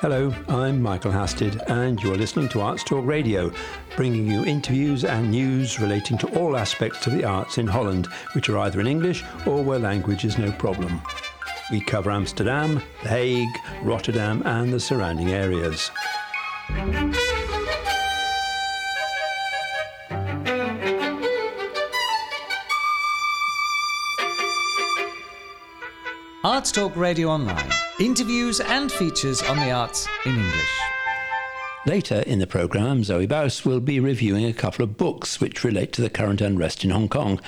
Hello, I'm Michael Hasted, and you're listening to Arts Talk Radio, bringing you interviews and news relating to all aspects of the arts in Holland, which are either in English or where language is no problem. We cover Amsterdam, The Hague, Rotterdam, and the surrounding areas. Arts Talk Radio Online. Interviews and features on the arts in English. Later in the programme, Zoe Baus will be reviewing a couple of books which relate to the current unrest in Hong Kong,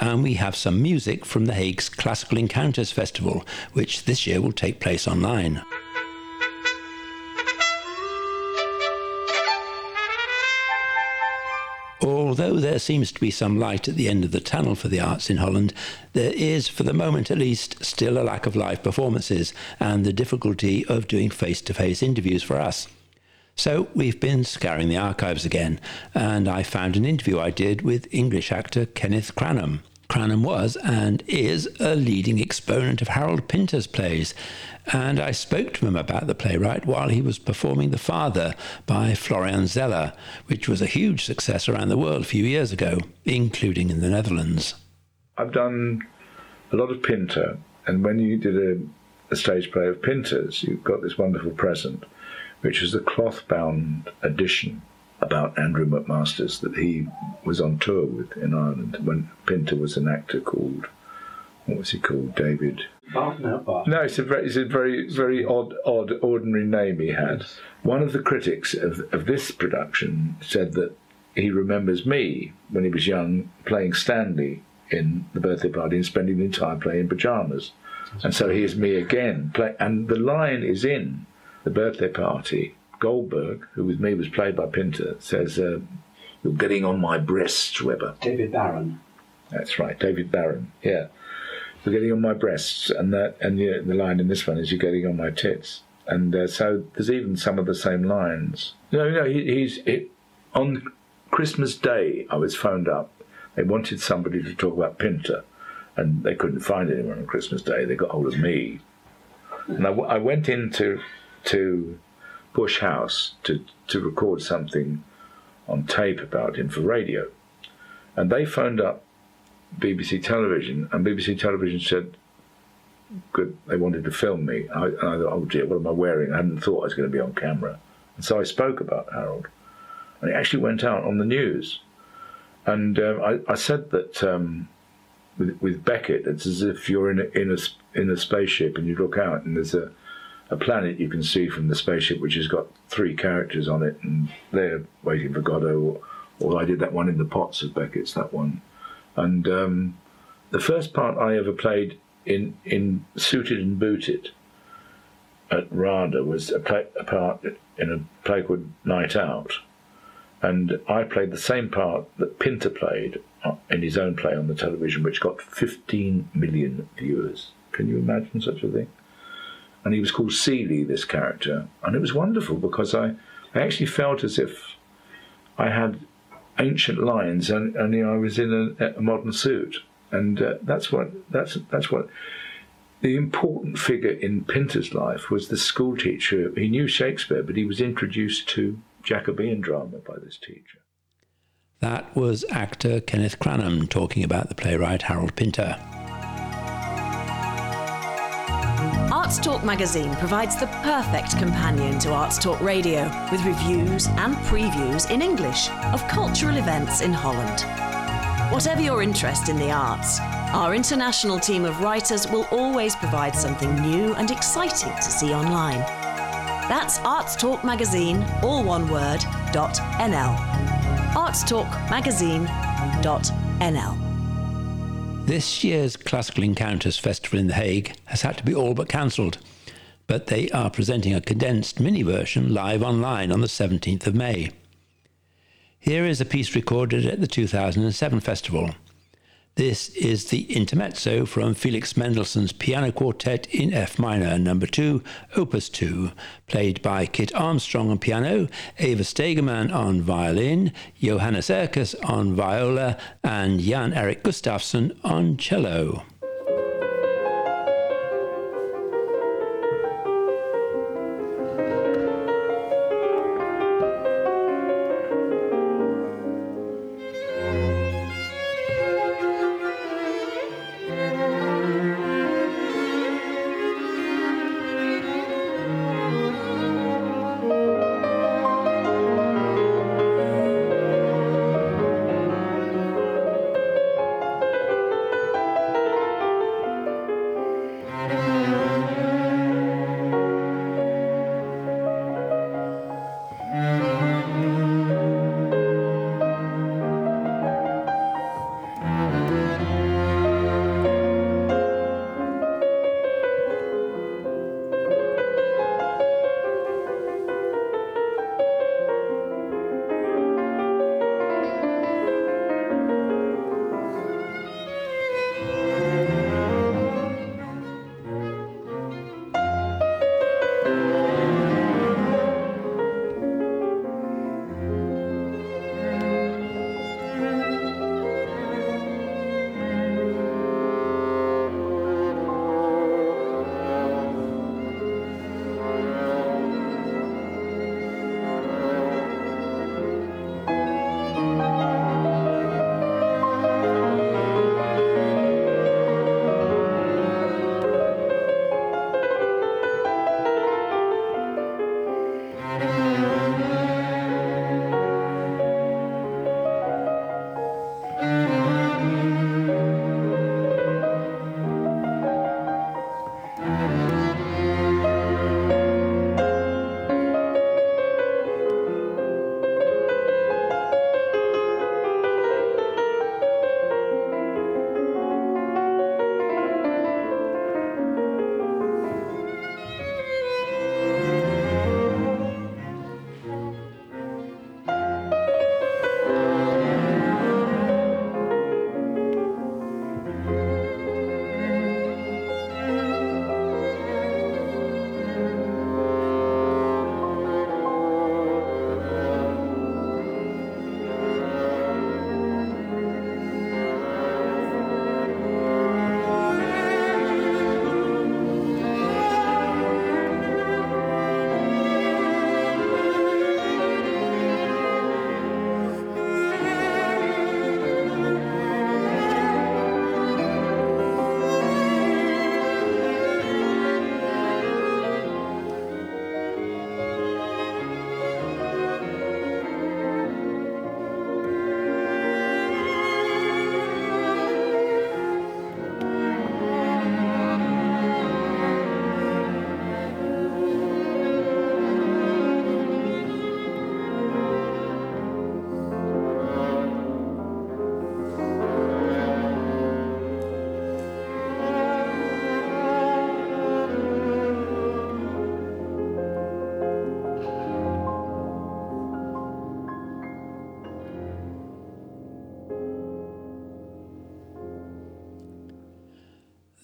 and we have some music from The Hague's Classical Encounters Festival, which this year will take place online. Although there seems to be some light at the end of the tunnel for the arts in Holland, there is, for the moment at least, still a lack of live performances and the difficulty of doing face to face interviews for us. So we've been scouring the archives again, and I found an interview I did with English actor Kenneth Cranham. Cranham was and is a leading exponent of Harold Pinter's plays, and I spoke to him about the playwright while he was performing The Father by Florian Zeller, which was a huge success around the world a few years ago, including in the Netherlands. I've done a lot of Pinter, and when you did a, a stage play of Pinter's, you got this wonderful present, which was the cloth bound edition about Anew McMasters that he was on tour with in Ireland when Pinter was an actor called what was he called David no, no, it's a very, it's a very, very odd, odd, ordinary name he had. One of the critics of, of this production said that he remembers me when he was young playing Stanley in the birthday party and spending the entire play in pajamas. And so here's me again. Play, and the line is in the birthday party Goldberg, who with me was played by Pinter, says, uh, You're getting on my breasts, Webber. David Baron. That's right, David Baron, yeah. You're getting on my breasts, and that, and the, the line in this one is, You're getting on my tits. And uh, so there's even some of the same lines. No, no, he, he's. It, on Christmas Day, I was phoned up. They wanted somebody to talk about Pinter, and they couldn't find anyone on Christmas Day. They got hold of me. And I, I went into to Bush House to, to record something on tape about him for radio. And they phoned up BBC Television, and BBC Television said, good, they wanted to film me. I, and I thought, oh dear, what am I wearing? I hadn't thought I was going to be on camera. And so I spoke about Harold. And it actually went out on the news. And um, I, I, said that um, with, with, Beckett, it's as if you're in a, in, a, in a spaceship and you look out and there's a, a planet you can see from the spaceship which has got three characters on it and they're waiting for Godot. Or, or I did that one in the Pots of Beckett's, that one. And um, the first part I ever played in, in Suited and Booted at RADA was a, play, a part in a play called Night Out and I played the same part that Pinter played in his own play on the television, which got 15 million viewers. Can you imagine such a thing? And he was called Seeley, this character, and it was wonderful because I, I actually felt as if I had ancient lines, and, and you know, I was in a, a modern suit, and uh, that's what that's that's what the important figure in Pinter's life was the school teacher. He knew Shakespeare, but he was introduced to Jacobean drama by this teacher. That was actor Kenneth Cranham talking about the playwright Harold Pinter. Arts Talk magazine provides the perfect companion to Arts Talk Radio with reviews and previews in English of cultural events in Holland. Whatever your interest in the arts, our international team of writers will always provide something new and exciting to see online. That's Arts Talk Magazine, all one word, dot NL. Arts Talk Magazine, dot NL. This year's Classical Encounters Festival in The Hague has had to be all but cancelled, but they are presenting a condensed mini version live online on the 17th of May. Here is a piece recorded at the 2007 festival. This is the intermezzo from Felix Mendelssohn's Piano Quartet in F minor, number 2, opus 2, played by Kit Armstrong on piano, Eva Stegemann on violin, Johannes Erkes on viola, and Jan Erik Gustafsson on cello.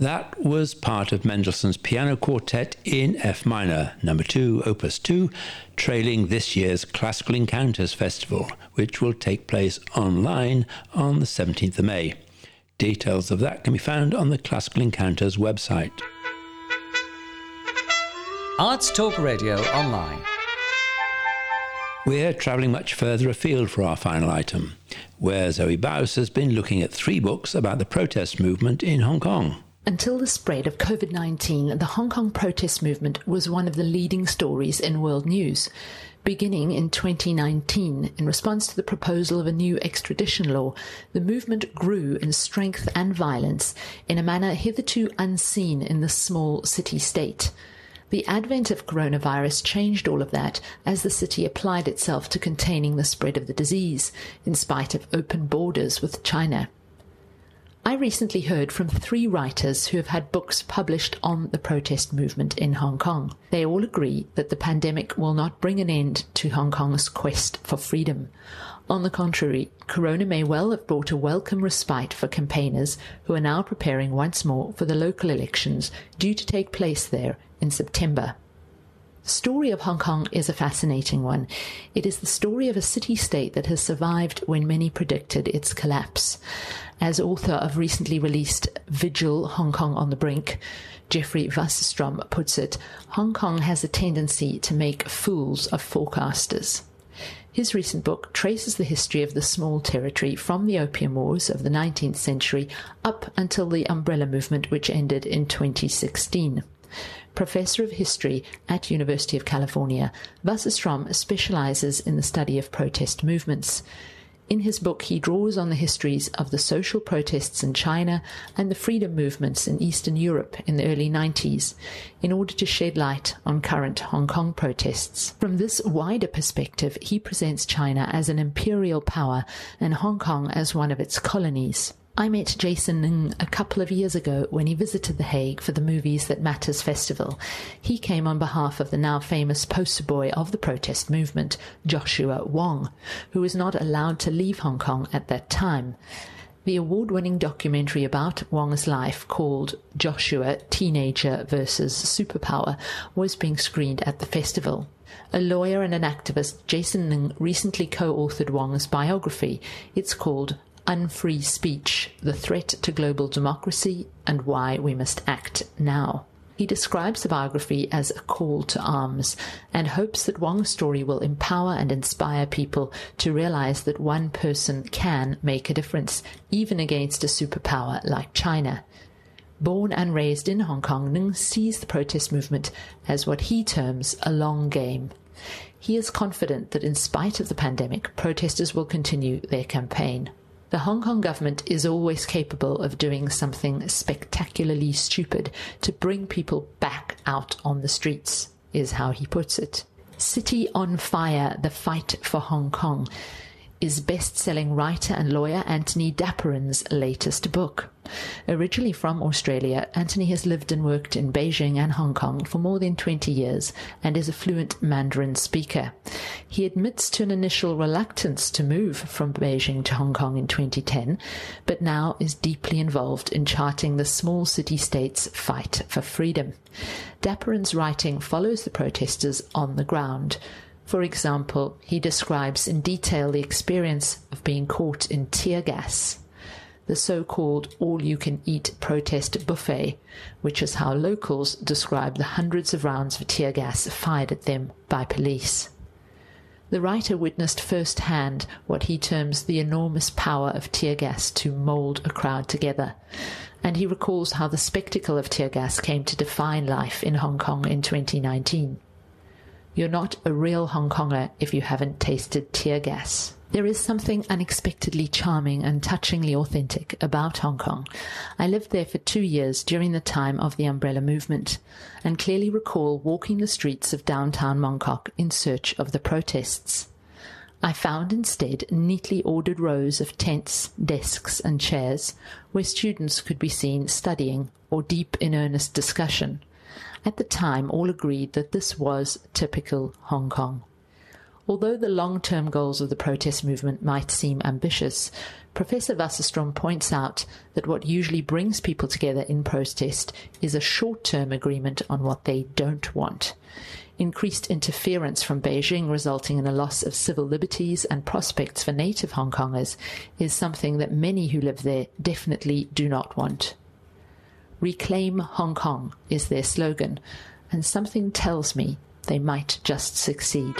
That was part of Mendelssohn's Piano Quartet in F minor, number 2, opus 2, trailing this year's Classical Encounters Festival, which will take place online on the 17th of May. Details of that can be found on the Classical Encounters website. Arts Talk Radio Online. We're travelling much further afield for our final item, where Zoe Baus has been looking at three books about the protest movement in Hong Kong. Until the spread of COVID 19, the Hong Kong protest movement was one of the leading stories in world news. Beginning in 2019, in response to the proposal of a new extradition law, the movement grew in strength and violence in a manner hitherto unseen in the small city state. The advent of coronavirus changed all of that as the city applied itself to containing the spread of the disease, in spite of open borders with China. I recently heard from three writers who have had books published on the protest movement in Hong Kong. They all agree that the pandemic will not bring an end to Hong Kong's quest for freedom. On the contrary, Corona may well have brought a welcome respite for campaigners who are now preparing once more for the local elections due to take place there in September. The story of Hong Kong is a fascinating one. It is the story of a city state that has survived when many predicted its collapse. As author of recently released Vigil Hong Kong on the Brink, Jeffrey Wasserstrom puts it, Hong Kong has a tendency to make fools of forecasters. His recent book traces the history of the small territory from the Opium Wars of the 19th century up until the Umbrella Movement, which ended in 2016 professor of history at University of California, Wasserstrom specializes in the study of protest movements. In his book, he draws on the histories of the social protests in China and the freedom movements in Eastern Europe in the early 90s in order to shed light on current Hong Kong protests. From this wider perspective, he presents China as an imperial power and Hong Kong as one of its colonies. I met Jason Ng a couple of years ago when he visited The Hague for the Movies That Matters festival. He came on behalf of the now famous poster boy of the protest movement, Joshua Wong, who was not allowed to leave Hong Kong at that time. The award winning documentary about Wong's life, called Joshua Teenager versus Superpower, was being screened at the festival. A lawyer and an activist, Jason Ng recently co authored Wong's biography. It's called Unfree Speech The Threat to Global Democracy and Why We Must Act Now. He describes the biography as a call to arms and hopes that Wong's story will empower and inspire people to realize that one person can make a difference, even against a superpower like China. Born and raised in Hong Kong, Ng sees the protest movement as what he terms a long game. He is confident that in spite of the pandemic, protesters will continue their campaign. The Hong Kong government is always capable of doing something spectacularly stupid to bring people back out on the streets, is how he puts it. City on Fire The Fight for Hong Kong is best selling writer and lawyer Anthony Dapiran's latest book. Originally from Australia, Anthony has lived and worked in Beijing and Hong Kong for more than 20 years and is a fluent Mandarin speaker. He admits to an initial reluctance to move from Beijing to Hong Kong in 2010, but now is deeply involved in charting the small city state's fight for freedom. Dapiran's writing follows the protesters on the ground. For example, he describes in detail the experience of being caught in tear gas the so called all you can eat protest buffet, which is how locals describe the hundreds of rounds of tear gas fired at them by police. The writer witnessed firsthand what he terms the enormous power of tear gas to mould a crowd together, and he recalls how the spectacle of tear gas came to define life in Hong Kong in 2019. You're not a real Hong Konger if you haven't tasted tear gas. There is something unexpectedly charming and touchingly authentic about Hong Kong. I lived there for two years during the time of the umbrella movement and clearly recall walking the streets of downtown Mongkok in search of the protests. I found instead neatly ordered rows of tents, desks, and chairs where students could be seen studying or deep in earnest discussion. At the time, all agreed that this was typical Hong Kong. Although the long term goals of the protest movement might seem ambitious, Professor Wasserstrom points out that what usually brings people together in protest is a short term agreement on what they don't want. Increased interference from Beijing, resulting in a loss of civil liberties and prospects for native Hong Kongers, is something that many who live there definitely do not want. Reclaim Hong Kong is their slogan, and something tells me they might just succeed.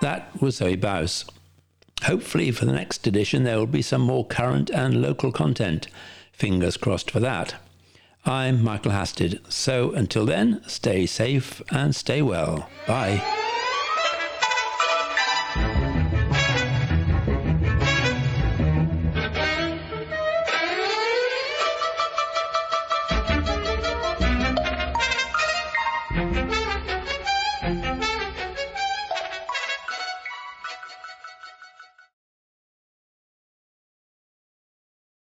That was Zoe Baus. Hopefully, for the next edition, there will be some more current and local content. Fingers crossed for that. I'm Michael Hasted. So until then, stay safe and stay well. Bye.